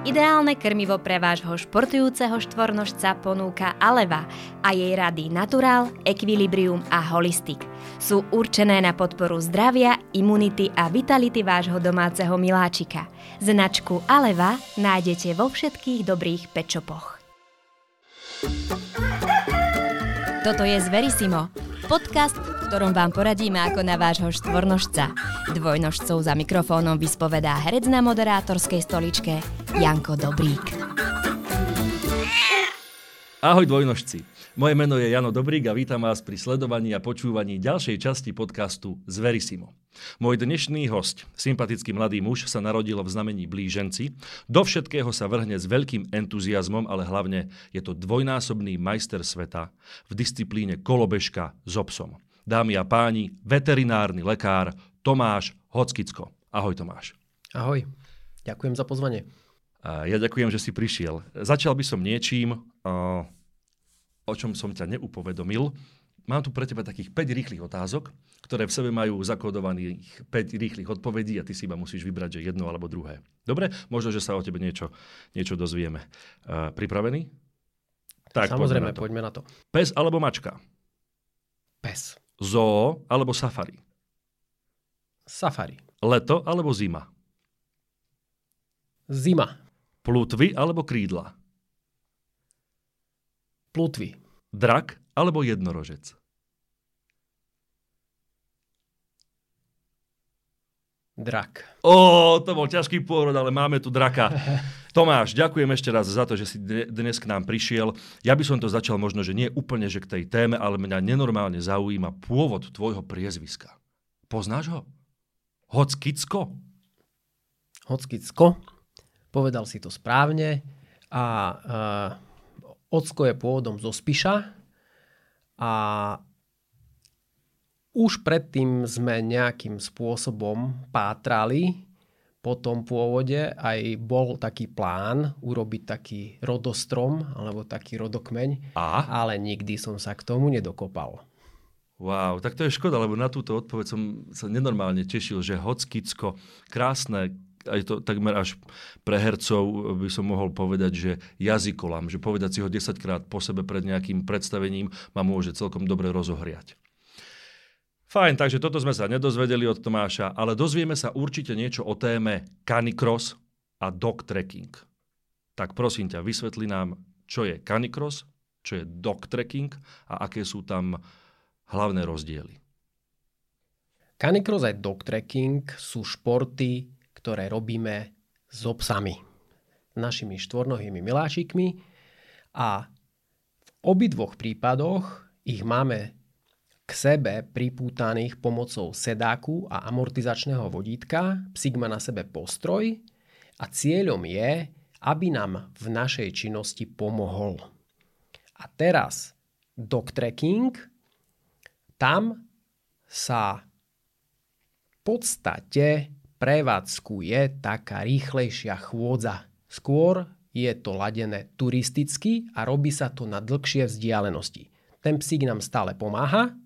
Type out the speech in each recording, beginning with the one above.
Ideálne krmivo pre vášho športujúceho štvornožca ponúka Aleva a jej rady Natural, Equilibrium a Holistic. Sú určené na podporu zdravia, imunity a vitality vášho domáceho miláčika. Značku Aleva nájdete vo všetkých dobrých pečopoch. Toto je Zverisimo, podcast, v ktorom vám poradíme ako na vášho štvornožca. Dvojnožcov za mikrofónom vyspovedá herec na moderátorskej stoličke Janko Dobrík. Ahoj dvojnožci. Moje meno je Jano Dobrík a vítam vás pri sledovaní a počúvaní ďalšej časti podcastu Zverisimo. Môj dnešný host, sympatický mladý muž, sa narodil v znamení blíženci. Do všetkého sa vrhne s veľkým entuziasmom, ale hlavne je to dvojnásobný majster sveta v disciplíne kolobežka s obsom. Dámy a páni, veterinárny lekár Tomáš Hockicko. Ahoj Tomáš. Ahoj, ďakujem za pozvanie. Ja ďakujem, že si prišiel. Začal by som niečím, o čom som ťa neupovedomil. Mám tu pre teba takých 5 rýchlych otázok, ktoré v sebe majú zakodovaných 5 rýchlych odpovedí a ty si iba musíš vybrať, že jedno alebo druhé. Dobre? Možno, že sa o tebe niečo, niečo dozvieme. Uh, pripravený? Tak, Samozrejme, poďme na, to. poďme na to. Pes alebo mačka? Pes. Zoo alebo safari? Safari. Leto alebo zima? Zima. Plutvy alebo krídla? Plutvy. Drak alebo jednorožec? Drak. Ó, to bol ťažký pôrod, ale máme tu draka. Tomáš, ďakujem ešte raz za to, že si dnes k nám prišiel. Ja by som to začal možno, že nie úplne že k tej téme, ale mňa nenormálne zaujíma pôvod tvojho priezviska. Poznáš ho? Hockicko? Hockicko? Povedal si to správne. A uh, Ocko je pôvodom zo Spiša. A už predtým sme nejakým spôsobom pátrali po tom pôvode. Aj bol taký plán urobiť taký rodostrom alebo taký rodokmeň, A? ale nikdy som sa k tomu nedokopal. Wow, tak to je škoda, lebo na túto odpoveď som sa nenormálne tešil, že Hockicko, krásne, aj to takmer až pre hercov by som mohol povedať, že jazykolám, že povedať si ho 10 krát po sebe pred nejakým predstavením ma môže celkom dobre rozohriať. Fajn, takže toto sme sa nedozvedeli od Tomáša, ale dozvieme sa určite niečo o téme canicross a dog trekking. Tak prosím ťa, vysvetli nám, čo je canicross, čo je dog trekking a aké sú tam hlavné rozdiely. Canicross aj dog trekking sú športy, ktoré robíme s obsami, našimi štvornohými miláčikmi a v obidvoch prípadoch ich máme k sebe pripútaných pomocou sedáku a amortizačného vodítka. Psík má na sebe postroj a cieľom je, aby nám v našej činnosti pomohol. A teraz dog trekking – tam sa v podstate prevádzkuje taká rýchlejšia chôdza. Skôr je to ladené turisticky a robí sa to na dlhšie vzdialenosti. Ten psík nám stále pomáha,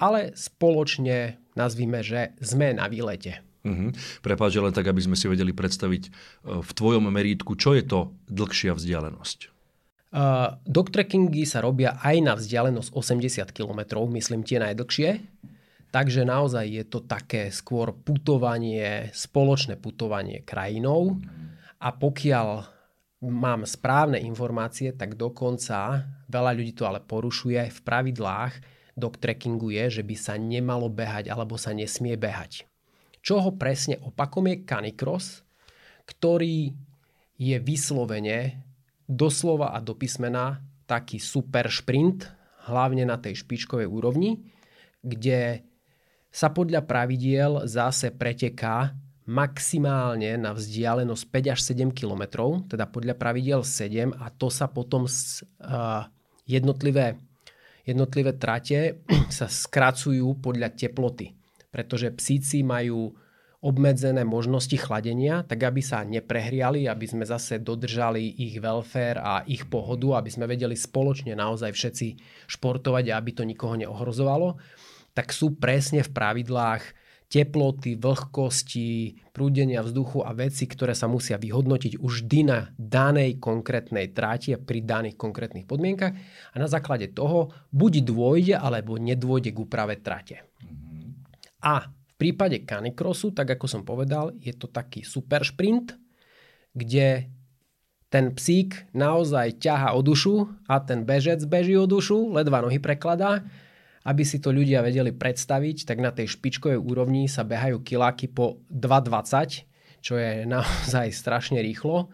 ale spoločne nazvime, že sme na výlete. Uh-huh. Prepáč, len tak, aby sme si vedeli predstaviť e, v tvojom merítku, čo je to dlhšia vzdialenosť? Uh, dog trekkingy sa robia aj na vzdialenosť 80 km, myslím tie najdlhšie. Takže naozaj je to také skôr putovanie, spoločné putovanie krajinou. A pokiaľ mám správne informácie, tak dokonca veľa ľudí to ale porušuje v pravidlách dog trekkingu je, že by sa nemalo behať alebo sa nesmie behať. Čo ho presne opakom je canicross, ktorý je vyslovene doslova a do písmena taký super šprint, hlavne na tej špičkovej úrovni, kde sa podľa pravidiel zase preteká maximálne na vzdialenosť 5 až 7 km, teda podľa pravidiel 7 a to sa potom uh, jednotlivé, jednotlivé trate sa skracujú podľa teploty, pretože psíci majú obmedzené možnosti chladenia, tak aby sa neprehriali, aby sme zase dodržali ich welfare a ich pohodu, aby sme vedeli spoločne naozaj všetci športovať a aby to nikoho neohrozovalo, tak sú presne v pravidlách teploty, vlhkosti, prúdenia vzduchu a veci, ktoré sa musia vyhodnotiť už vždy na danej konkrétnej tráti a pri daných konkrétnych podmienkach a na základe toho buď dôjde alebo nedôjde k úprave trate. A v prípade canicrossu, tak ako som povedal, je to taký super šprint, kde ten psík naozaj ťaha o dušu a ten bežec beží o dušu, ledva nohy prekladá aby si to ľudia vedeli predstaviť, tak na tej špičkovej úrovni sa behajú kiláky po 2,20, čo je naozaj strašne rýchlo.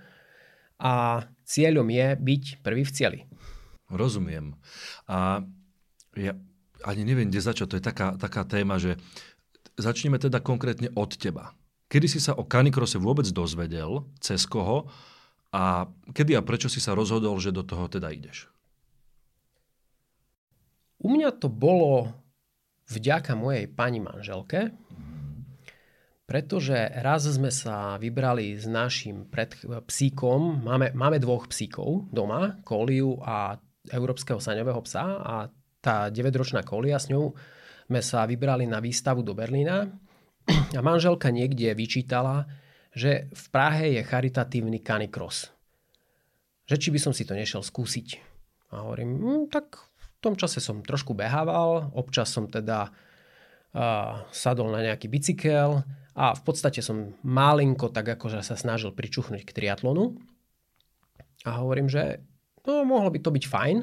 A cieľom je byť prvý v cieli. Rozumiem. A ja ani neviem, kde začať. To je taká, taká téma, že začneme teda konkrétne od teba. Kedy si sa o kanikrose vôbec dozvedel, cez koho a kedy a prečo si sa rozhodol, že do toho teda ideš? U mňa to bolo vďaka mojej pani manželke, pretože raz sme sa vybrali s našim pred, psíkom, máme, máme dvoch psíkov doma, Koliu a európskeho saňového psa a tá 9-ročná Kolia, s ňou sme sa vybrali na výstavu do Berlína a manželka niekde vyčítala, že v Prahe je charitatívny canicross. Že či by som si to nešiel skúsiť. A hovorím, hm, tak v tom čase som trošku behával, občas som teda uh, sadol na nejaký bicykel a v podstate som malinko tak akože sa snažil pričuchnúť k triatlonu. A hovorím, že no, mohlo by to byť fajn,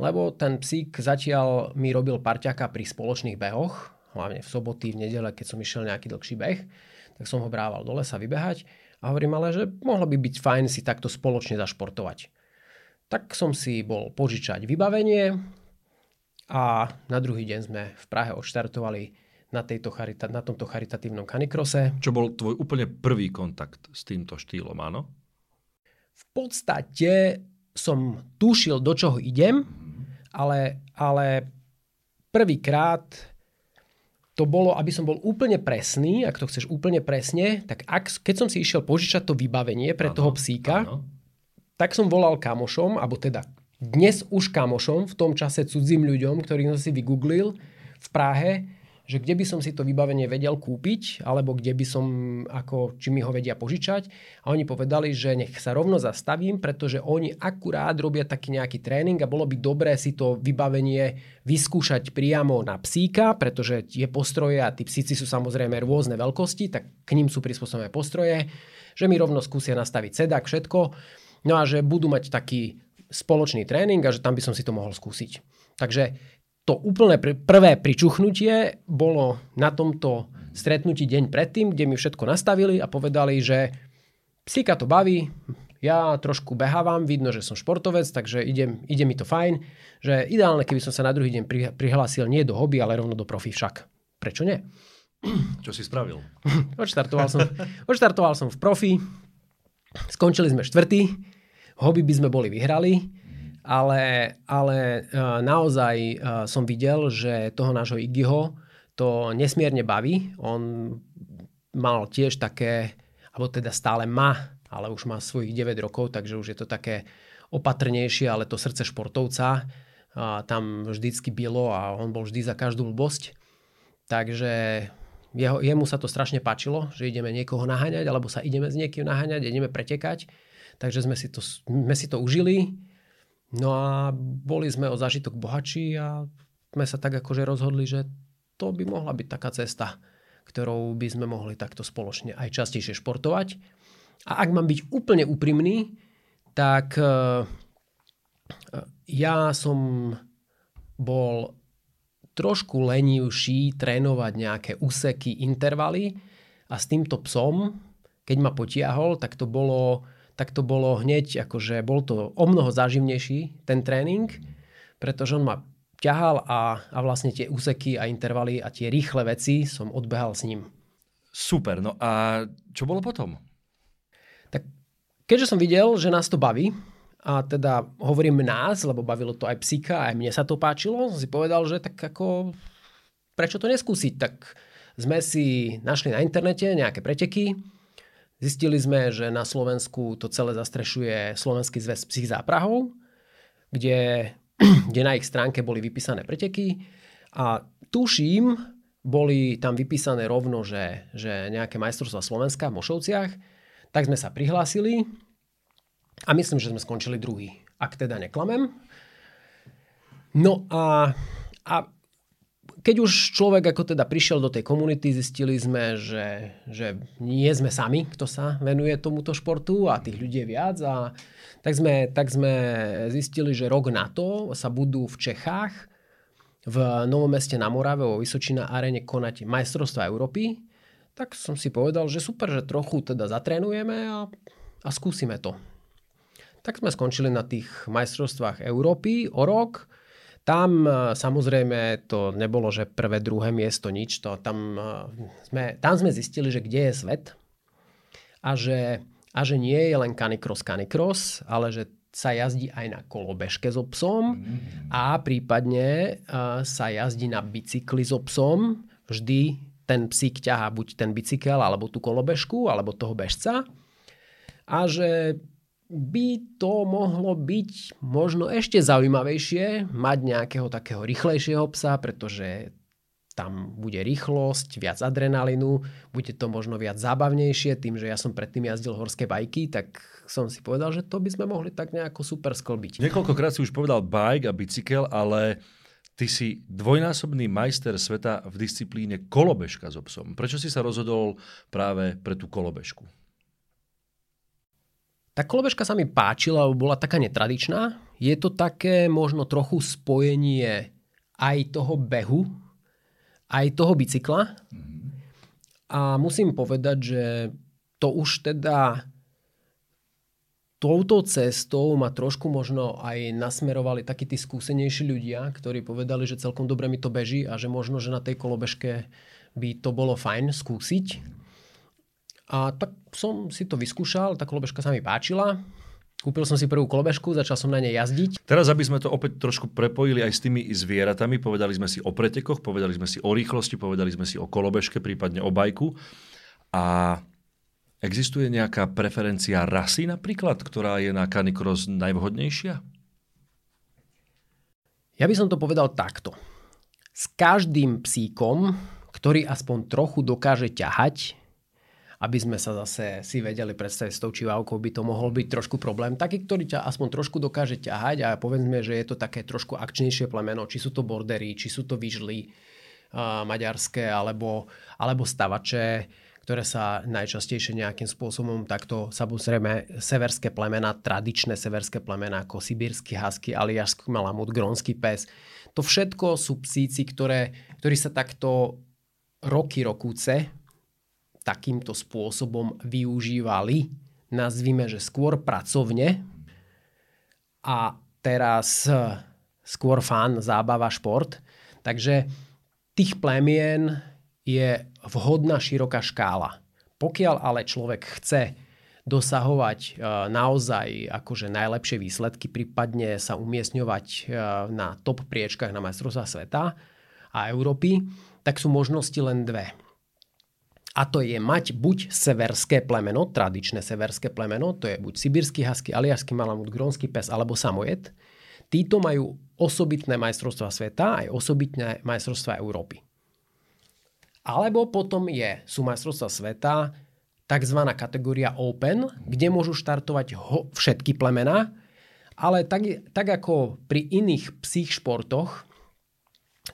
lebo ten psík zatiaľ mi robil parťaka pri spoločných behoch, hlavne v soboty, v nedele, keď som išiel nejaký dlhší beh, tak som ho brával do lesa vybehať a hovorím ale, že mohlo by byť fajn si takto spoločne zašportovať. Tak som si bol požičať vybavenie a na druhý deň sme v Prahe odštartovali na, tejto charita- na tomto charitatívnom kanikrose. Čo bol tvoj úplne prvý kontakt s týmto štýlom, áno? V podstate som tušil, do čoho idem, ale, ale prvýkrát to bolo, aby som bol úplne presný, ak to chceš úplne presne, tak ak, keď som si išiel požičať to vybavenie pre ano, toho psíka, ano tak som volal kamošom, alebo teda dnes už kamošom, v tom čase cudzím ľuďom, ktorých som si vygooglil v Prahe, že kde by som si to vybavenie vedel kúpiť, alebo kde by som, ako, či mi ho vedia požičať. A oni povedali, že nech sa rovno zastavím, pretože oni akurát robia taký nejaký tréning a bolo by dobré si to vybavenie vyskúšať priamo na psíka, pretože je postroje a tí psíci sú samozrejme rôzne veľkosti, tak k ním sú prispôsobené postroje, že mi rovno skúsia nastaviť sedak, všetko No a že budú mať taký spoločný tréning a že tam by som si to mohol skúsiť. Takže to úplne prvé pričuchnutie bolo na tomto stretnutí deň predtým, kde mi všetko nastavili a povedali, že psíka to baví, ja trošku behávam, vidno, že som športovec, takže ide, ide mi to fajn, že ideálne, keby som sa na druhý deň prihlásil nie do hobby, ale rovno do profi však. Prečo nie? Čo si spravil? odštartoval, som, odštartoval som v profi, skončili sme štvrtý, hobby by sme boli vyhrali, ale, ale e, naozaj e, som videl, že toho nášho Iggyho to nesmierne baví. On mal tiež také, alebo teda stále má, ale už má svojich 9 rokov, takže už je to také opatrnejšie, ale to srdce športovca a tam vždycky bylo a on bol vždy za každú blbosť. Takže jeho, jemu sa to strašne páčilo, že ideme niekoho naháňať, alebo sa ideme s niekým naháňať, ideme pretekať. Takže sme si to, sme si to užili. No a boli sme o zažitok bohačí a sme sa tak akože rozhodli, že to by mohla byť taká cesta, ktorou by sme mohli takto spoločne aj častejšie športovať. A ak mám byť úplne úprimný, tak e, ja som bol trošku lenivší trénovať nejaké úseky, intervaly a s týmto psom, keď ma potiahol, tak to bolo tak to bolo hneď, akože bol to o mnoho záživnejší ten tréning, pretože on ma ťahal a, a vlastne tie úseky a intervaly a tie rýchle veci som odbehal s ním. Super, no a čo bolo potom? Tak keďže som videl, že nás to baví, a teda hovorím nás, lebo bavilo to aj psíka, aj mne sa to páčilo, som si povedal, že tak ako prečo to neskúsiť? Tak sme si našli na internete nejaké preteky, Zistili sme, že na Slovensku to celé zastrešuje Slovenský zväz psích záprahov, kde, kde na ich stránke boli vypísané preteky. A tuším, boli tam vypísané rovno, že, že nejaké majstrovstvá Slovenska v Mošovciach, tak sme sa prihlásili a myslím, že sme skončili druhý, ak teda neklamem. No a, a keď už človek ako teda prišiel do tej komunity, zistili sme, že, že nie sme sami, kto sa venuje tomuto športu a tých ľudí je viac. A tak sme, tak sme zistili, že rok na to sa budú v Čechách v Novom meste na Morave vo Vysočina arene konať majstrovstva Európy, tak som si povedal, že super, že trochu teda zatrénujeme a, a skúsime to. Tak sme skončili na tých majstrovstvách Európy o rok. Tam e, samozrejme to nebolo, že prvé, druhé miesto, nič. To, tam, e, sme, tam sme zistili, že kde je svet a že, a že nie je len canicross canicross, ale že sa jazdí aj na kolobežke so psom mm. a prípadne uh, sa jazdí na bicykli so psom. Vždy ten psík ťahá buď ten bicykel, alebo tú kolobežku, alebo toho bežca. A že by to mohlo byť možno ešte zaujímavejšie mať nejakého takého rýchlejšieho psa, pretože tam bude rýchlosť, viac adrenalinu, bude to možno viac zábavnejšie, tým, že ja som predtým jazdil horské bajky, tak som si povedal, že to by sme mohli tak nejako super sklbiť. Niekoľkokrát si už povedal bike a bicykel, ale ty si dvojnásobný majster sveta v disciplíne kolobežka so psom. Prečo si sa rozhodol práve pre tú kolobežku? Tá kolobežka sa mi páčila, bola taká netradičná. Je to také možno trochu spojenie aj toho behu, aj toho bicykla. A musím povedať, že to už teda touto cestou ma trošku možno aj nasmerovali takí tí skúsenejší ľudia, ktorí povedali, že celkom dobre mi to beží a že možno, že na tej kolobežke by to bolo fajn skúsiť. A tak som si to vyskúšal, tá kolobežka sa mi páčila. Kúpil som si prvú kolobežku, začal som na nej jazdiť. Teraz, aby sme to opäť trošku prepojili aj s tými zvieratami, povedali sme si o pretekoch, povedali sme si o rýchlosti, povedali sme si o kolobežke, prípadne o bajku. A existuje nejaká preferencia rasy napríklad, ktorá je na canicross najvhodnejšia? Ja by som to povedal takto. S každým psíkom, ktorý aspoň trochu dokáže ťahať, aby sme sa zase si vedeli predstaviť s tou čivávkou, by to mohol byť trošku problém. Taký, ktorý ťa aspoň trošku dokáže ťahať a povedzme, že je to také trošku akčnejšie plemeno, či sú to bordery, či sú to vyžly uh, maďarské, alebo, alebo stavače, ktoré sa najčastejšie nejakým spôsobom takto, samozrejme, severské plemena, tradičné severské plemena ako sibírsky husky, aliašský malamut, grónsky pes. To všetko sú psíci, ktoré, ktorí sa takto roky rokúce takýmto spôsobom využívali, nazvime, že skôr pracovne a teraz eh, skôr fan, zábava, šport. Takže tých plemien je vhodná široká škála. Pokiaľ ale človek chce dosahovať eh, naozaj akože najlepšie výsledky, prípadne sa umiestňovať eh, na top priečkách na majstrovstvá sveta a Európy, tak sú možnosti len dve. A to je mať buď severské plemeno, tradičné severské plemeno, to je buď sibirský husky, aliašský malamut, grónsky pes alebo samojed. Títo majú osobitné majstrovstvá sveta aj osobitné majstrovstvá Európy. Alebo potom je, sú majstrovstvá sveta tzv. kategória Open, kde môžu štartovať ho, všetky plemena, ale tak, tak ako pri iných psích športoch,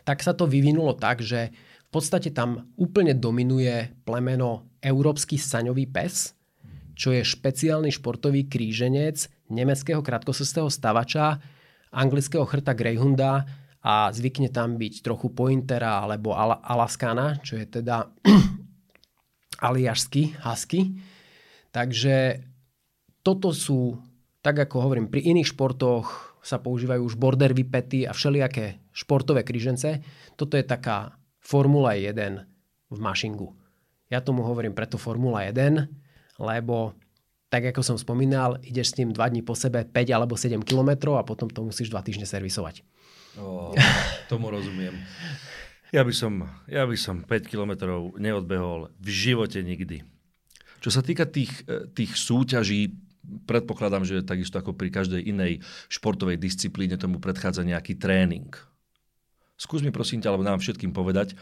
tak sa to vyvinulo tak, že v podstate tam úplne dominuje plemeno Európsky saňový pes, čo je špeciálny športový kríženec nemeckého krátkosrstého stavača, anglického chrta Greyhunda a zvykne tam byť trochu pointera alebo al- alaskana, čo je teda aliašský husky. Takže toto sú, tak ako hovorím, pri iných športoch sa používajú už border vypety a všelijaké športové krížence. Toto je taká Formula 1 v mašingu. Ja tomu hovorím preto Formula 1, lebo tak ako som spomínal, ideš s tým 2 dní po sebe 5 alebo 7 km a potom to musíš 2 týždne servisovať. Oh, tomu rozumiem. Ja by, som, ja by som 5 km neodbehol v živote nikdy. Čo sa týka tých, e, tých súťaží, predpokladám, že takisto ako pri každej inej športovej disciplíne tomu predchádza nejaký tréning. Skús mi prosím ťa, alebo nám všetkým povedať,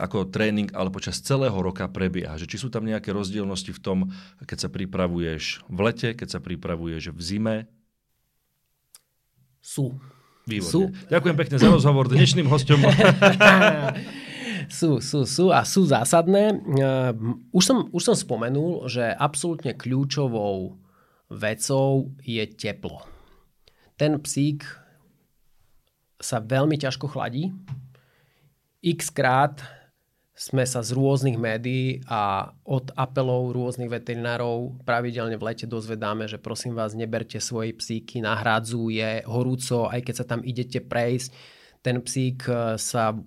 ako tréning ale počas celého roka prebieha. Že či sú tam nejaké rozdielnosti v tom, keď sa pripravuješ v lete, keď sa pripravuješ v zime? Sú. Výborne. Sú. Ďakujem pekne za rozhovor dnešným hostom. sú, sú, sú a sú zásadné. Už som, už som spomenul, že absolútne kľúčovou vecou je teplo. Ten psík sa veľmi ťažko chladí. X krát sme sa z rôznych médií a od apelov rôznych veterinárov pravidelne v lete dozvedáme, že prosím vás, neberte svoje psíky, nahradzuje horúco, aj keď sa tam idete prejsť. Ten psík e, sa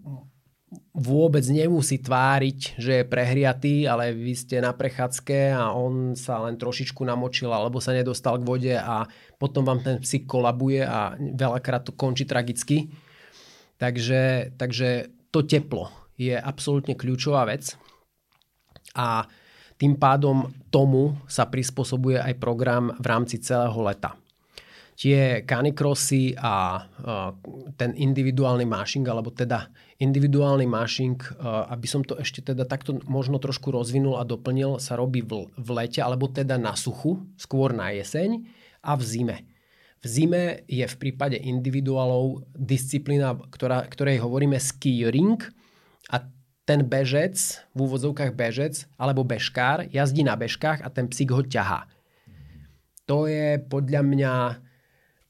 vôbec nemusí tváriť, že je prehriatý, ale vy ste na prechádzke a on sa len trošičku namočil alebo sa nedostal k vode a potom vám ten psík kolabuje a veľakrát to končí tragicky. Takže, takže to teplo je absolútne kľúčová vec a tým pádom tomu sa prispôsobuje aj program v rámci celého leta tie canicrossy a ten individuálny mashing, alebo teda individuálny mashing, aby som to ešte teda takto možno trošku rozvinul a doplnil, sa robí v, lete, alebo teda na suchu, skôr na jeseň a v zime. V zime je v prípade individuálov disciplína, ktorá, ktorej hovoríme skiing a ten bežec, v úvodzovkách bežec alebo bežkár, jazdí na bežkách a ten psík ho ťahá. To je podľa mňa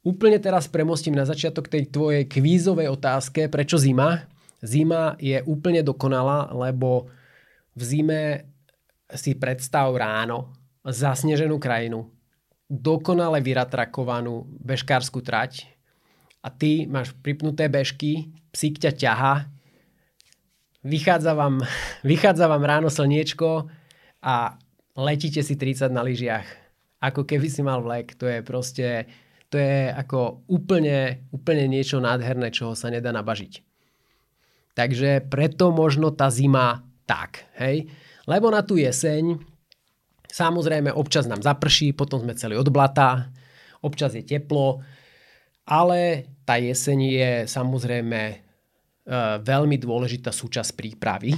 Úplne teraz premostím na začiatok tej tvojej kvízovej otázke, prečo zima. Zima je úplne dokonalá, lebo v zime si predstav ráno zasneženú krajinu, dokonale vyratrakovanú bežkárskú trať a ty máš pripnuté bežky, psík ťa ťaha, vychádza vám, vychádza vám ráno slniečko a letíte si 30 na lyžiach. Ako keby si mal vlek. To je proste to je ako úplne, úplne niečo nádherné, čoho sa nedá nabažiť. Takže preto možno tá zima tak, hej. Lebo na tú jeseň, samozrejme občas nám zaprší, potom sme celý od blata, občas je teplo, ale tá jeseň je samozrejme e, veľmi dôležitá súčasť prípravy.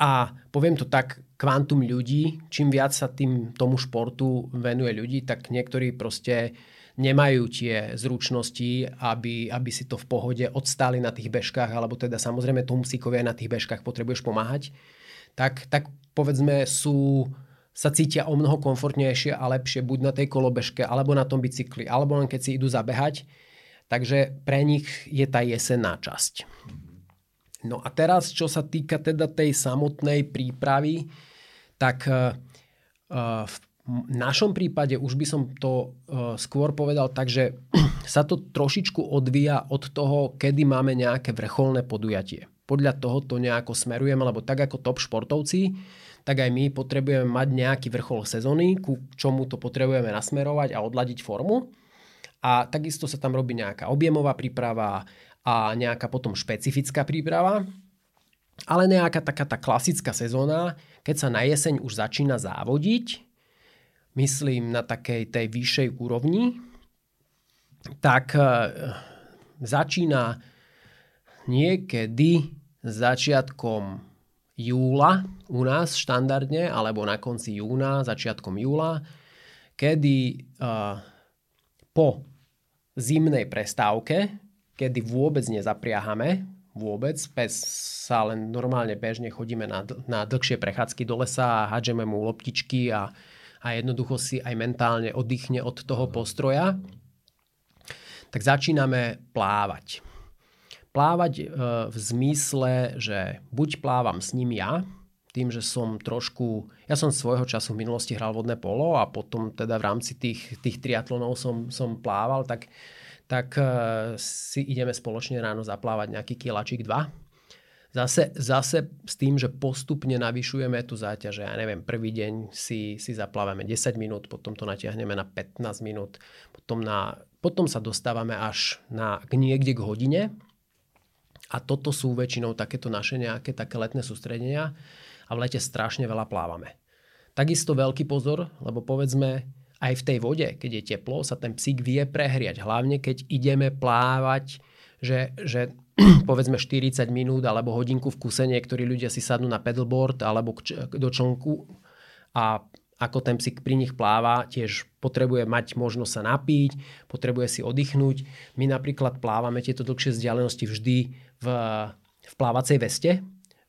A poviem to tak, kvantum ľudí, čím viac sa tým tomu športu venuje ľudí, tak niektorí proste nemajú tie zručnosti, aby, aby si to v pohode odstáli na tých bežkách, alebo teda samozrejme tomu psíkovi aj na tých bežkách potrebuješ pomáhať, tak, tak povedzme sú sa cítia o mnoho komfortnejšie a lepšie buď na tej kolobežke, alebo na tom bicykli, alebo len keď si idú zabehať. Takže pre nich je tá jesenná časť. No a teraz, čo sa týka teda tej samotnej prípravy, tak uh, v našom prípade už by som to uh, skôr povedal tak, že sa to trošičku odvíja od toho, kedy máme nejaké vrcholné podujatie. Podľa toho to nejako smerujeme, lebo tak ako top športovci, tak aj my potrebujeme mať nejaký vrchol sezóny, ku čomu to potrebujeme nasmerovať a odladiť formu. A takisto sa tam robí nejaká objemová príprava a nejaká potom špecifická príprava. Ale nejaká taká tá klasická sezóna, keď sa na jeseň už začína závodiť, myslím na takej tej vyššej úrovni, tak e, začína niekedy začiatkom júla u nás štandardne, alebo na konci júna, začiatkom júla, kedy uh, po zimnej prestávke, kedy vôbec nezapriahame, vôbec. Pes sa len normálne bežne chodíme na, na dlhšie prechádzky do lesa a hádžeme mu loptičky a, a jednoducho si aj mentálne oddychne od toho postroja. Tak začíname plávať. Plávať e, v zmysle, že buď plávam s ním ja, tým, že som trošku... Ja som svojho času v minulosti hral vodné polo a potom teda v rámci tých, tých triatlonov som, som plával, tak tak eh, si ideme spoločne ráno zaplávať nejaký kilačik 2. Zase, zase s tým, že postupne navyšujeme tú záťaž. Ja neviem, prvý deň si, si zaplávame 10 minút, potom to natiahneme na 15 minút, potom, na, potom sa dostávame až na, k niekde k hodine. A toto sú väčšinou takéto naše nejaké také letné sústredenia a v lete strašne veľa plávame. Takisto veľký pozor, lebo povedzme, aj v tej vode, keď je teplo, sa ten psík vie prehriať. Hlavne keď ideme plávať, že, že povedzme 40 minút alebo hodinku v kuse niektorí ľudia si sadnú na pedalboard alebo do člnku a ako ten psík pri nich pláva, tiež potrebuje mať možnosť sa napiť, potrebuje si oddychnúť. My napríklad plávame tieto dlhšie vzdialenosti vždy v, v plávacej veste,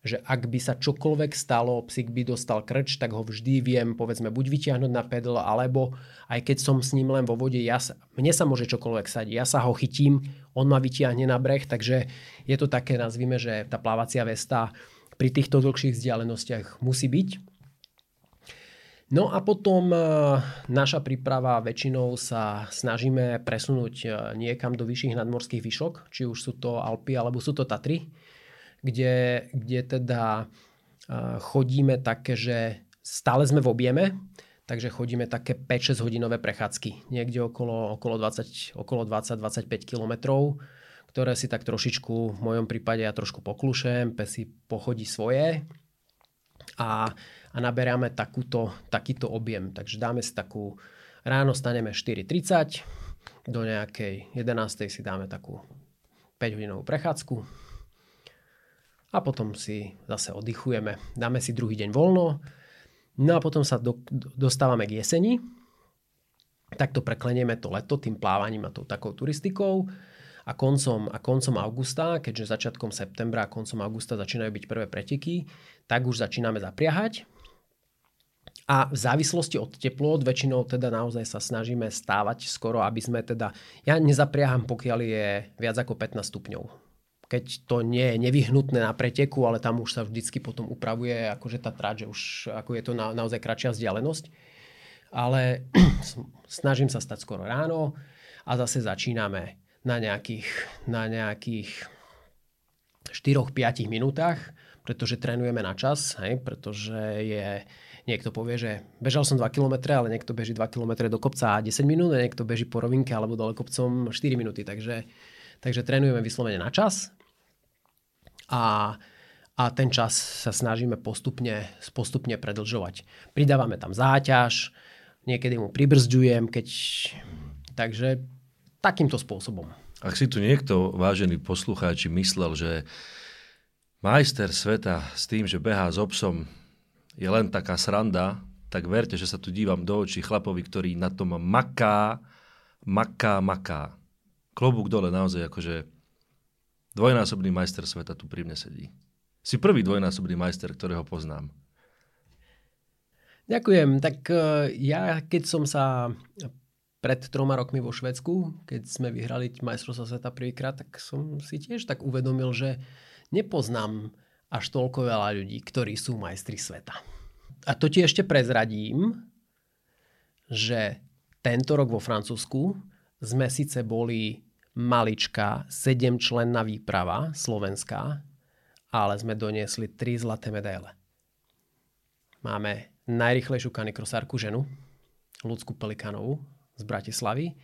že ak by sa čokoľvek stalo, psík by dostal krč, tak ho vždy viem, povedzme, buď vyťahnuť na pedal, alebo aj keď som s ním len vo vode, ja sa, mne sa môže čokoľvek sať, ja sa ho chytím, on ma vyťahne na breh, takže je to také, nazvime, že tá plávacia vesta pri týchto dlhších vzdialenostiach musí byť. No a potom e, naša príprava väčšinou sa snažíme presunúť e, niekam do vyšších nadmorských výšok, či už sú to Alpy alebo sú to Tatry kde, kde teda chodíme také, že stále sme v objeme, takže chodíme také 5-6 hodinové prechádzky, niekde okolo, okolo 20-25 okolo kilometrov, ktoré si tak trošičku, v mojom prípade ja trošku poklušem, pes si pochodí svoje a, a naberáme takúto, takýto objem. Takže dáme si takú, ráno staneme 4.30, do nejakej 11. si dáme takú 5 hodinovú prechádzku, a potom si zase oddychujeme. Dáme si druhý deň voľno, no a potom sa do, dostávame k jeseni. Takto preklenieme to leto tým plávaním a tou takou turistikou. A koncom, a koncom augusta, keďže začiatkom septembra a koncom augusta začínajú byť prvé preteky, tak už začíname zapriahať. A v závislosti od teplot väčšinou teda naozaj sa snažíme stávať skoro, aby sme teda... Ja nezapriaham, pokiaľ je viac ako 15 stupňov keď to nie je nevyhnutné na preteku, ale tam už sa vždycky potom upravuje akože tá trať, že už ako je to na, naozaj kratšia vzdialenosť. Ale snažím sa stať skoro ráno a zase začíname na nejakých, na nejakých 4-5 minútach, pretože trénujeme na čas, hej, pretože je, niekto povie, že bežal som 2 km, ale niekto beží 2 km do kopca a 10 minút, a niekto beží po rovinke alebo dole kopcom 4 minúty, takže, takže trénujeme vyslovene na čas a, a ten čas sa snažíme postupne, postupne predlžovať. Pridávame tam záťaž, niekedy mu pribrzďujem, keď... Takže takýmto spôsobom. Ak si tu niekto, vážený poslucháči, myslel, že majster sveta s tým, že behá s obsom, je len taká sranda, tak verte, že sa tu dívam do očí chlapovi, ktorý na tom maká, maká, maká. Klobúk dole naozaj akože Dvojnásobný majster sveta tu pri mne sedí. Si prvý dvojnásobný majster, ktorého poznám. Ďakujem. Tak e, ja, keď som sa pred troma rokmi vo Švedsku, keď sme vyhrali majstrovstvo sveta prvýkrát, tak som si tiež tak uvedomil, že nepoznám až toľko veľa ľudí, ktorí sú majstri sveta. A to ti ešte prezradím, že tento rok vo Francúzsku sme síce boli maličká, sedemčlenná výprava slovenská, ale sme doniesli tri zlaté medaile. Máme najrychlejšiu kanikrosárku ženu, Ľudsku Pelikanovú z Bratislavy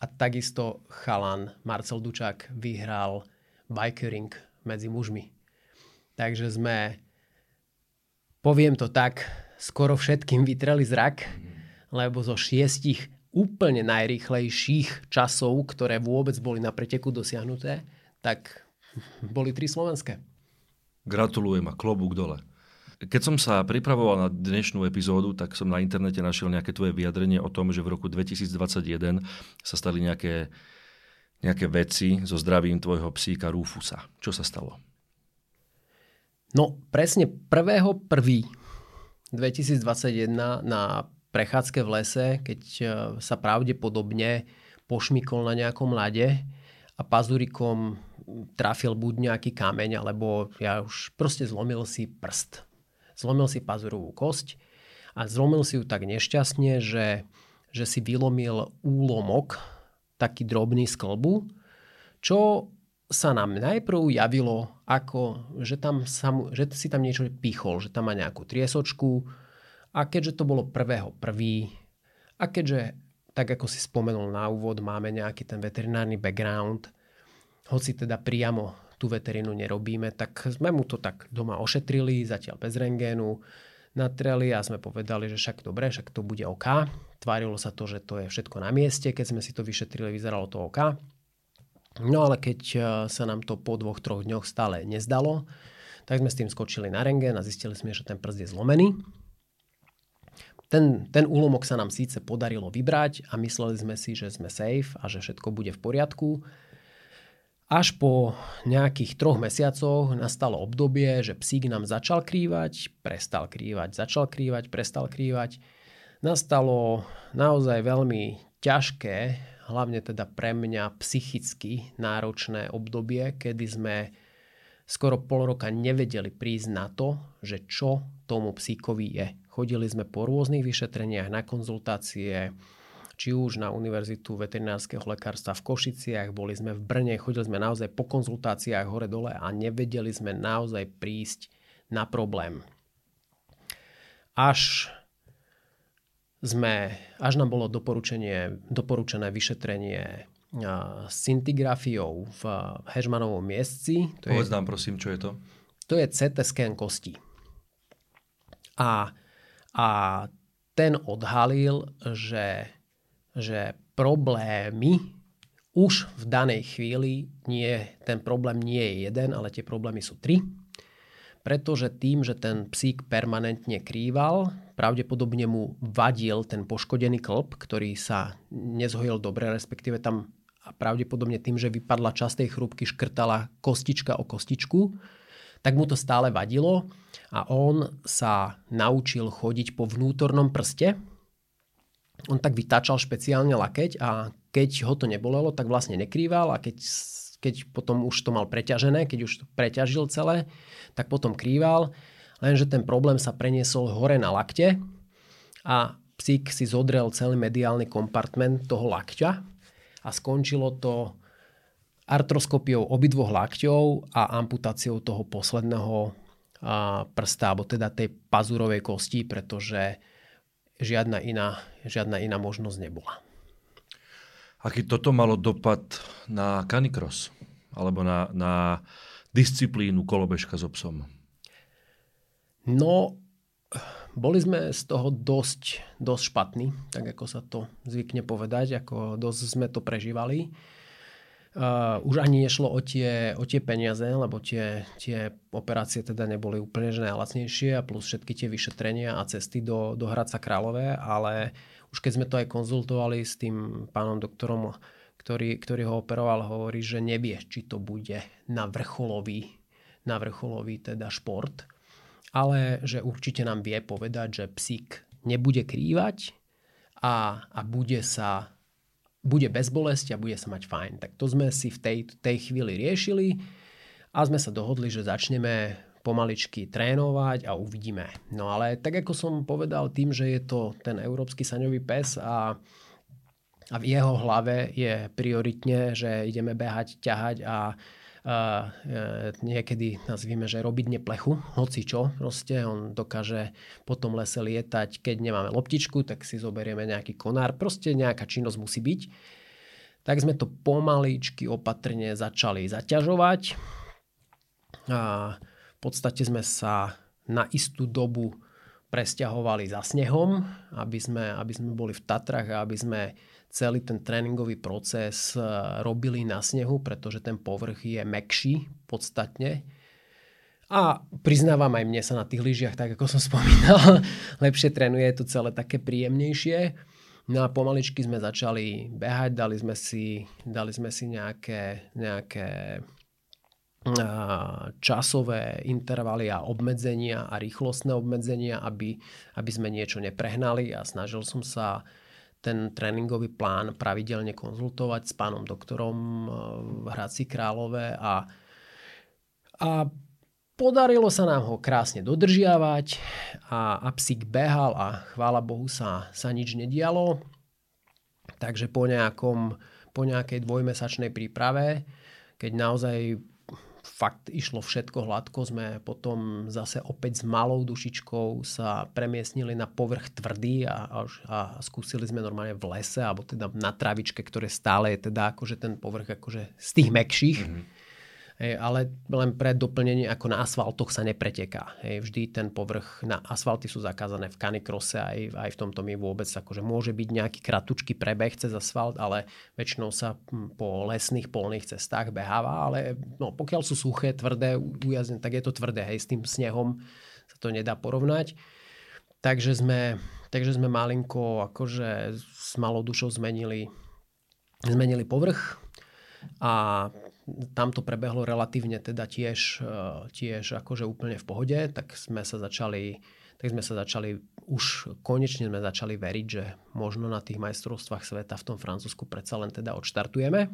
a takisto chalan Marcel Dučák vyhral bikering medzi mužmi. Takže sme, poviem to tak, skoro všetkým vytreli zrak, lebo zo šiestich úplne najrýchlejších časov, ktoré vôbec boli na preteku dosiahnuté, tak boli tri slovenské. Gratulujem a klobúk dole. Keď som sa pripravoval na dnešnú epizódu, tak som na internete našiel nejaké tvoje vyjadrenie o tom, že v roku 2021 sa stali nejaké, nejaké veci so zdravím tvojho psíka Rufusa. Čo sa stalo? No presne 1.1.2021 na prechádzke v lese, keď e, sa pravdepodobne pošmykol na nejakom lade a pazurikom trafil buď nejaký kameň, alebo ja už proste zlomil si prst. Zlomil si pazurovú kosť a zlomil si ju tak nešťastne, že, že si vylomil úlomok, taký drobný z klbu, čo sa nám najprv javilo ako, že, tam sa že si tam niečo pichol, že tam má nejakú triesočku, a keďže to bolo prvého prvý a keďže, tak ako si spomenul na úvod, máme nejaký ten veterinárny background, hoci teda priamo tú veterínu nerobíme, tak sme mu to tak doma ošetrili, zatiaľ bez rengénu, natreli a sme povedali, že však dobre, však to bude OK. Tvárilo sa to, že to je všetko na mieste, keď sme si to vyšetrili, vyzeralo to OK. No ale keď e, sa nám to po dvoch, troch dňoch stále nezdalo, tak sme s tým skočili na rengen a zistili sme, že ten prst je zlomený. Ten, ten úlomok sa nám síce podarilo vybrať a mysleli sme si, že sme safe a že všetko bude v poriadku. Až po nejakých troch mesiacoch nastalo obdobie, že psík nám začal krývať, prestal krývať, začal krývať, prestal krývať. Nastalo naozaj veľmi ťažké, hlavne teda pre mňa psychicky náročné obdobie, kedy sme skoro pol roka nevedeli prísť na to, že čo tomu psíkovi je. Chodili sme po rôznych vyšetreniach na konzultácie, či už na Univerzitu veterinárskeho lekárstva v Košiciach, boli sme v Brne, chodili sme naozaj po konzultáciách hore-dole a nevedeli sme naozaj prísť na problém. Až sme, až nám bolo doporučenie, doporučené vyšetrenie scintigrafiou v Hežmanovom miestci. To Povedz je, nám prosím, čo je to? To je CT scan kostí. A a ten odhalil, že, že problémy už v danej chvíli nie, ten problém nie je jeden, ale tie problémy sú tri. Pretože tým, že ten psík permanentne krýval, pravdepodobne mu vadil ten poškodený klb, ktorý sa nezhojil dobre, respektíve tam a pravdepodobne tým, že vypadla časť tej chrúbky, škrtala kostička o kostičku, tak mu to stále vadilo a on sa naučil chodiť po vnútornom prste. On tak vytáčal špeciálne lakeť a keď ho to nebolelo, tak vlastne nekrýval a keď, keď potom už to mal preťažené, keď už to preťažil celé, tak potom krýval. Lenže ten problém sa preniesol hore na lakte a psík si zodrel celý mediálny kompartment toho lakťa a skončilo to artroskopiou obidvoch lakťov a amputáciou toho posledného prsta, alebo teda tej pazurovej kosti, pretože žiadna iná, žiadna iná možnosť nebola. Aký toto malo dopad na canicross? Alebo na, na disciplínu kolobežka s so psom? No, boli sme z toho dosť, dosť špatní, tak ako sa to zvykne povedať, ako dosť sme to prežívali. Uh, už ani nešlo o tie, o tie peniaze, lebo tie, tie operácie teda neboli úplne že najlacnejšie a plus všetky tie vyšetrenia a cesty do, do Hradca Králové, ale už keď sme to aj konzultovali s tým pánom doktorom, ktorý, ktorý ho operoval, hovorí, že nevie, či to bude na vrcholový, na vrcholový teda šport, ale že určite nám vie povedať, že psík nebude krývať a, a bude sa bude bez bolesti a bude sa mať fajn. Tak to sme si v tej, tej chvíli riešili a sme sa dohodli, že začneme pomaličky trénovať a uvidíme. No ale tak ako som povedal, tým, že je to ten európsky saňový pes a, a v jeho hlave je prioritne, že ideme behať, ťahať a a e, niekedy nazvíme, že robiť neplechu, hoci čo, proste on dokáže po tom lese lietať, keď nemáme loptičku, tak si zoberieme nejaký konár, proste nejaká činnosť musí byť. Tak sme to pomaličky opatrne začali zaťažovať. A v podstate sme sa na istú dobu presťahovali za snehom, aby sme, aby sme boli v Tatrach a aby sme celý ten tréningový proces e, robili na snehu, pretože ten povrch je mekší podstatne. A priznávam aj mne sa na tých lyžiach, tak ako som spomínal, lepšie trénuje, je to celé také príjemnejšie. No a pomaličky sme začali behať, dali sme si, dali sme si nejaké, nejaké časové intervaly a obmedzenia a rýchlostné obmedzenia, aby, aby sme niečo neprehnali a snažil som sa ten tréningový plán pravidelne konzultovať s pánom doktorom eh, v Hradci Králové a, a podarilo sa nám ho krásne dodržiavať a, a psík behal a chvála Bohu sa, sa nič nedialo. Takže po, nejakom, po nejakej dvojmesačnej príprave, keď naozaj fakt išlo všetko hladko, sme potom zase opäť s malou dušičkou sa premiestnili na povrch tvrdý a, a, a skúsili sme normálne v lese, alebo teda na travičke, ktoré stále je teda akože ten povrch akože z tých mekších. Mm-hmm. Hej, ale len pre doplnenie, ako na asfaltoch sa nepreteká. Hej, vždy ten povrch na asfalty sú zakázané v kanikrose aj, aj v tomto mi vôbec akože môže byť nejaký kratučký prebeh cez asfalt, ale väčšinou sa hm, po lesných polných cestách beháva, ale no, pokiaľ sú suché, tvrdé, ujazdené, tak je to tvrdé. Hej, s tým snehom sa to nedá porovnať. Takže sme, takže sme malinko akože s malou dušou zmenili, zmenili povrch a tam to prebehlo relatívne teda tiež, e, tiež akože úplne v pohode, tak sme sa začali tak sme sa začali, už konečne sme začali veriť, že možno na tých majstrovstvách sveta v tom Francúzsku predsa len teda odštartujeme.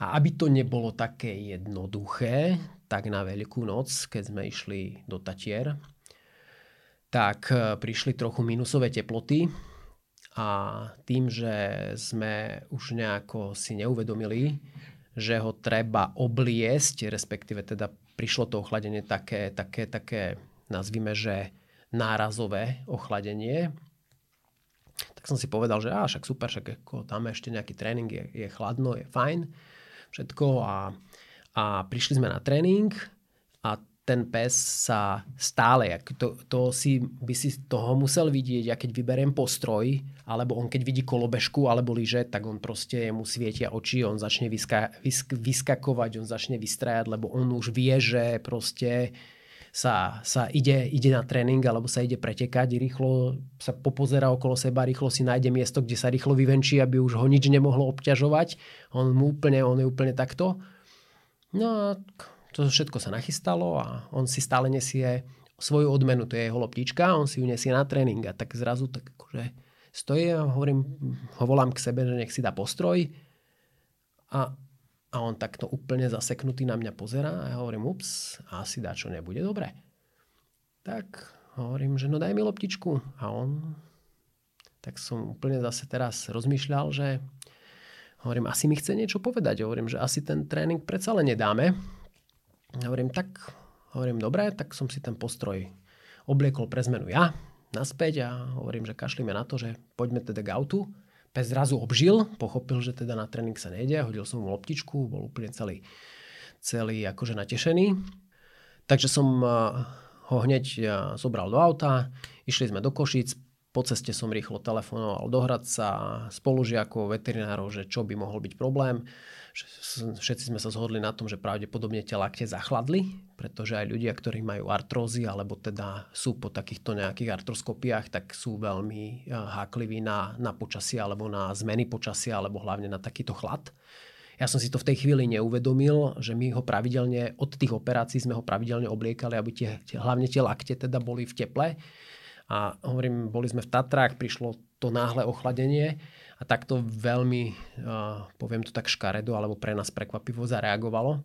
A aby to nebolo také jednoduché, tak na Veľkú noc, keď sme išli do Tatier, tak e, prišli trochu minusové teploty a tým, že sme už nejako si neuvedomili, že ho treba obliesť, respektíve teda prišlo to ochladenie také, také, také nazvime, že nárazové ochladenie, tak som si povedal, že á, však super, však ako tam ešte nejaký tréning je, je chladno, je fajn, všetko a, a prišli sme na tréning a ten pes sa stále, to, to si, by si toho musel vidieť, ja keď vyberiem postroj, alebo on keď vidí kolobežku alebo lyže, tak on proste mu svietia oči, on začne vyska, vysk, vyskakovať, on začne vystrajať, lebo on už vie, že proste sa, sa ide, ide na tréning alebo sa ide pretekať, rýchlo sa popozera okolo seba, rýchlo si nájde miesto, kde sa rýchlo vyvenčí, aby už ho nič nemohlo obťažovať. On mu úplne, on je úplne takto. No a to všetko sa nachystalo a on si stále nesie svoju odmenu, to je jeho loptička, on si ju nesie na tréning a tak zrazu tak akože stojí a hovorím, ho volám k sebe, že nech si dá postroj a, a on takto úplne zaseknutý na mňa pozerá a ja hovorím, ups, asi dá čo nebude dobre. Tak hovorím, že no daj mi loptičku a on tak som úplne zase teraz rozmýšľal, že hovorím, asi mi chce niečo povedať. Hovorím, že asi ten tréning predsa len nedáme, Hovorím, tak, hovorím, dobre, tak som si ten postroj obliekol pre zmenu ja, naspäť a hovorím, že kašlíme na to, že poďme teda k autu. Pes zrazu obžil, pochopil, že teda na tréning sa nejde, hodil som mu loptičku, bol úplne celý, celý akože natešený. Takže som eh, ho hneď eh, zobral do auta, išli sme do Košic, po ceste som rýchlo telefonoval do Hradca, spolužiakov, veterinárov, že čo by mohol byť problém. Všetci sme sa zhodli na tom, že pravdepodobne tie lakte zachladli, pretože aj ľudia, ktorí majú artrózy alebo teda sú po takýchto nejakých artroskopiách, tak sú veľmi eh, hákliví na, na počasie alebo na zmeny počasia alebo hlavne na takýto chlad. Ja som si to v tej chvíli neuvedomil, že my ho pravidelne, od tých operácií sme ho pravidelne obliekali, aby tie, tie, hlavne tie lakte teda boli v teple a hovorím, boli sme v Tatrách, prišlo to náhle ochladenie a takto veľmi, uh, poviem to tak škaredo, alebo pre nás prekvapivo zareagovalo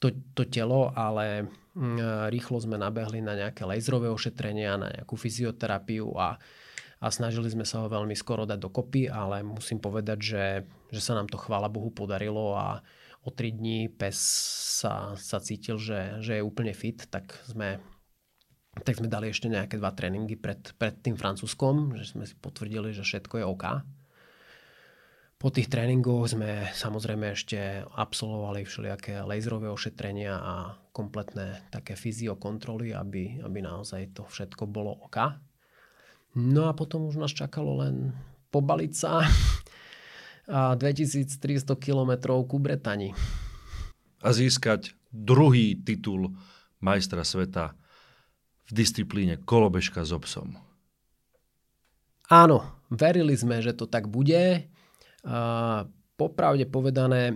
to, to telo, ale uh, rýchlo sme nabehli na nejaké laserové ošetrenia, na nejakú fyzioterapiu a, a snažili sme sa ho veľmi skoro dať dokopy, ale musím povedať, že, že sa nám to chvála Bohu podarilo a o tri dní pes sa, sa cítil, že, že je úplne fit, tak sme tak sme dali ešte nejaké dva tréningy pred, pred tým francúzskom, že sme si potvrdili, že všetko je OK. Po tých tréningoch sme samozrejme ešte absolvovali všelijaké laserové ošetrenia a kompletné také fyziokontroly, aby, aby naozaj to všetko bolo OK. No a potom už nás čakalo len pobaliť sa a 2300 km ku Bretani. A získať druhý titul majstra sveta v disciplíne kolobežka s obsom. Áno, verili sme, že to tak bude. Uh, popravde povedané,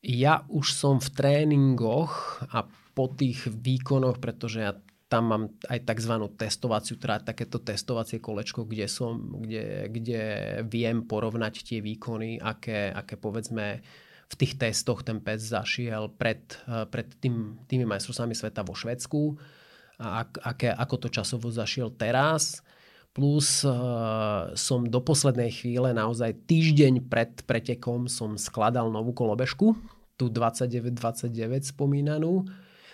ja už som v tréningoch a po tých výkonoch, pretože ja tam mám aj tzv. testovaciu, teda takéto testovacie kolečko, kde, som, kde, kde viem porovnať tie výkony, aké, aké povedzme v tých testoch ten pes zašiel pred, pred tým, tými majstrovstvami sveta vo Švedsku a ak, aké, ako to časovo zašiel teraz. Plus uh, som do poslednej chvíle, naozaj týždeň pred pretekom som skladal novú kolobežku, tú 29-29 spomínanú,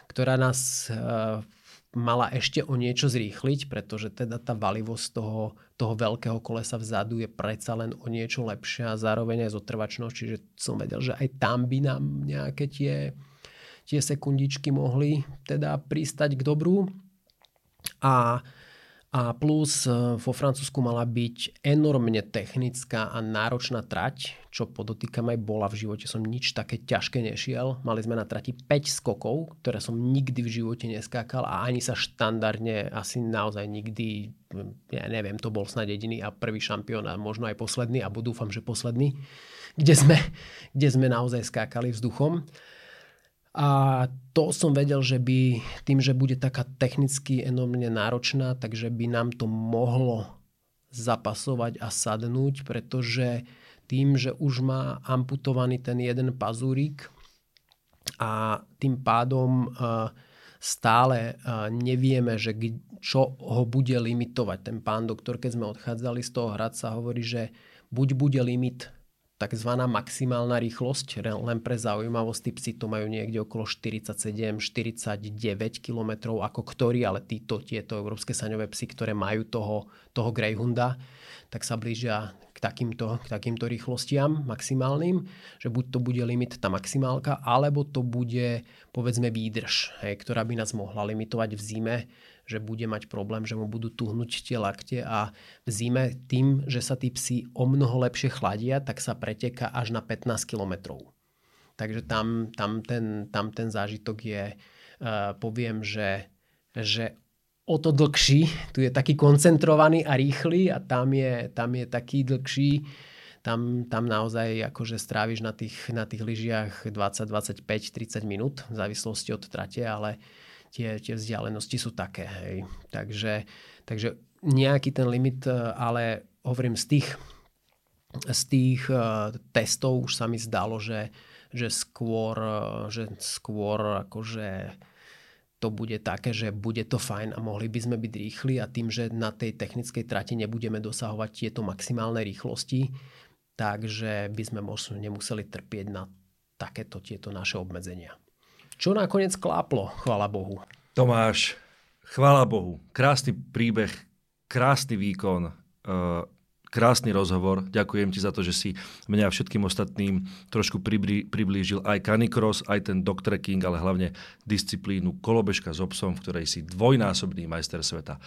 ktorá nás uh, mala ešte o niečo zrýchliť, pretože teda tá valivosť toho, toho veľkého kolesa vzadu je predsa len o niečo lepšia a zároveň aj zotrvačnosť, čiže som vedel, že aj tam by nám nejaké tie, tie sekundičky mohli teda pristať k dobru. A a plus e, vo Francúzsku mala byť enormne technická a náročná trať, čo podotýkam aj bola v živote. Som nič také ťažké nešiel. Mali sme na trati 5 skokov, ktoré som nikdy v živote neskákal a ani sa štandardne asi naozaj nikdy, ja neviem, to bol snad jediný a prvý šampión a možno aj posledný a dúfam, že posledný, kde sme, kde sme naozaj skákali vzduchom. A to som vedel, že by tým, že bude taká technicky enormne náročná, takže by nám to mohlo zapasovať a sadnúť, pretože tým, že už má amputovaný ten jeden pazúrik a tým pádom stále nevieme, že čo ho bude limitovať. Ten pán doktor, keď sme odchádzali z toho hradca, hovorí, že buď bude limit tzv. maximálna rýchlosť, len pre zaujímavosť, tí psi to majú niekde okolo 47-49 km ako ktorí, ale títo, tieto európske saňové psy, ktoré majú toho, toho Greyhounda, tak sa blížia k takýmto, k takýmto rýchlostiam maximálnym, že buď to bude limit tá maximálka, alebo to bude povedzme výdrž, hej, ktorá by nás mohla limitovať v zime že bude mať problém, že mu budú tuhnúť tie lakte a v zime tým, že sa tí psi o mnoho lepšie chladia, tak sa preteka až na 15 kilometrov. Takže tam, tam, ten, tam ten zážitok je, uh, poviem, že, že o to dlhší. Tu je taký koncentrovaný a rýchly a tam je, tam je taký dlhší. Tam, tam naozaj akože stráviš na tých, na tých lyžiach 20, 25, 30 minút v závislosti od trate, ale tie, tie vzdialenosti sú také. Hej. Takže, takže nejaký ten limit, e, ale hovorím z tých, z tých uh, testov už sa mi zdalo, že, že skôr, uh, že skôr akože to bude také, že bude to fajn a mohli by sme byť rýchli a tým, že na tej technickej trati nebudeme dosahovať tieto maximálne rýchlosti, takže by sme možno nemuseli trpieť na takéto tieto naše obmedzenia. Čo nakoniec kláplo, chvála Bohu. Tomáš, chvála Bohu. Krásny príbeh, krásny výkon, uh, krásny rozhovor. Ďakujem ti za to, že si mňa a všetkým ostatným trošku priblížil aj canicross, aj ten dog trekking, ale hlavne disciplínu kolobežka s obsom, v ktorej si dvojnásobný majster sveta.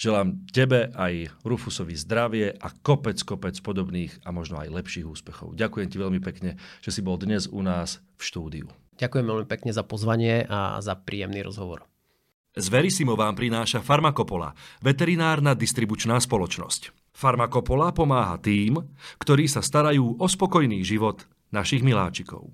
Želám tebe aj Rufusovi zdravie a kopec, kopec podobných a možno aj lepších úspechov. Ďakujem ti veľmi pekne, že si bol dnes u nás v štúdiu. Ďakujem veľmi pekne za pozvanie a za príjemný rozhovor. Z Verisimo vám prináša Farmakopola, veterinárna distribučná spoločnosť. Farmakopola pomáha tým, ktorí sa starajú o spokojný život našich miláčikov.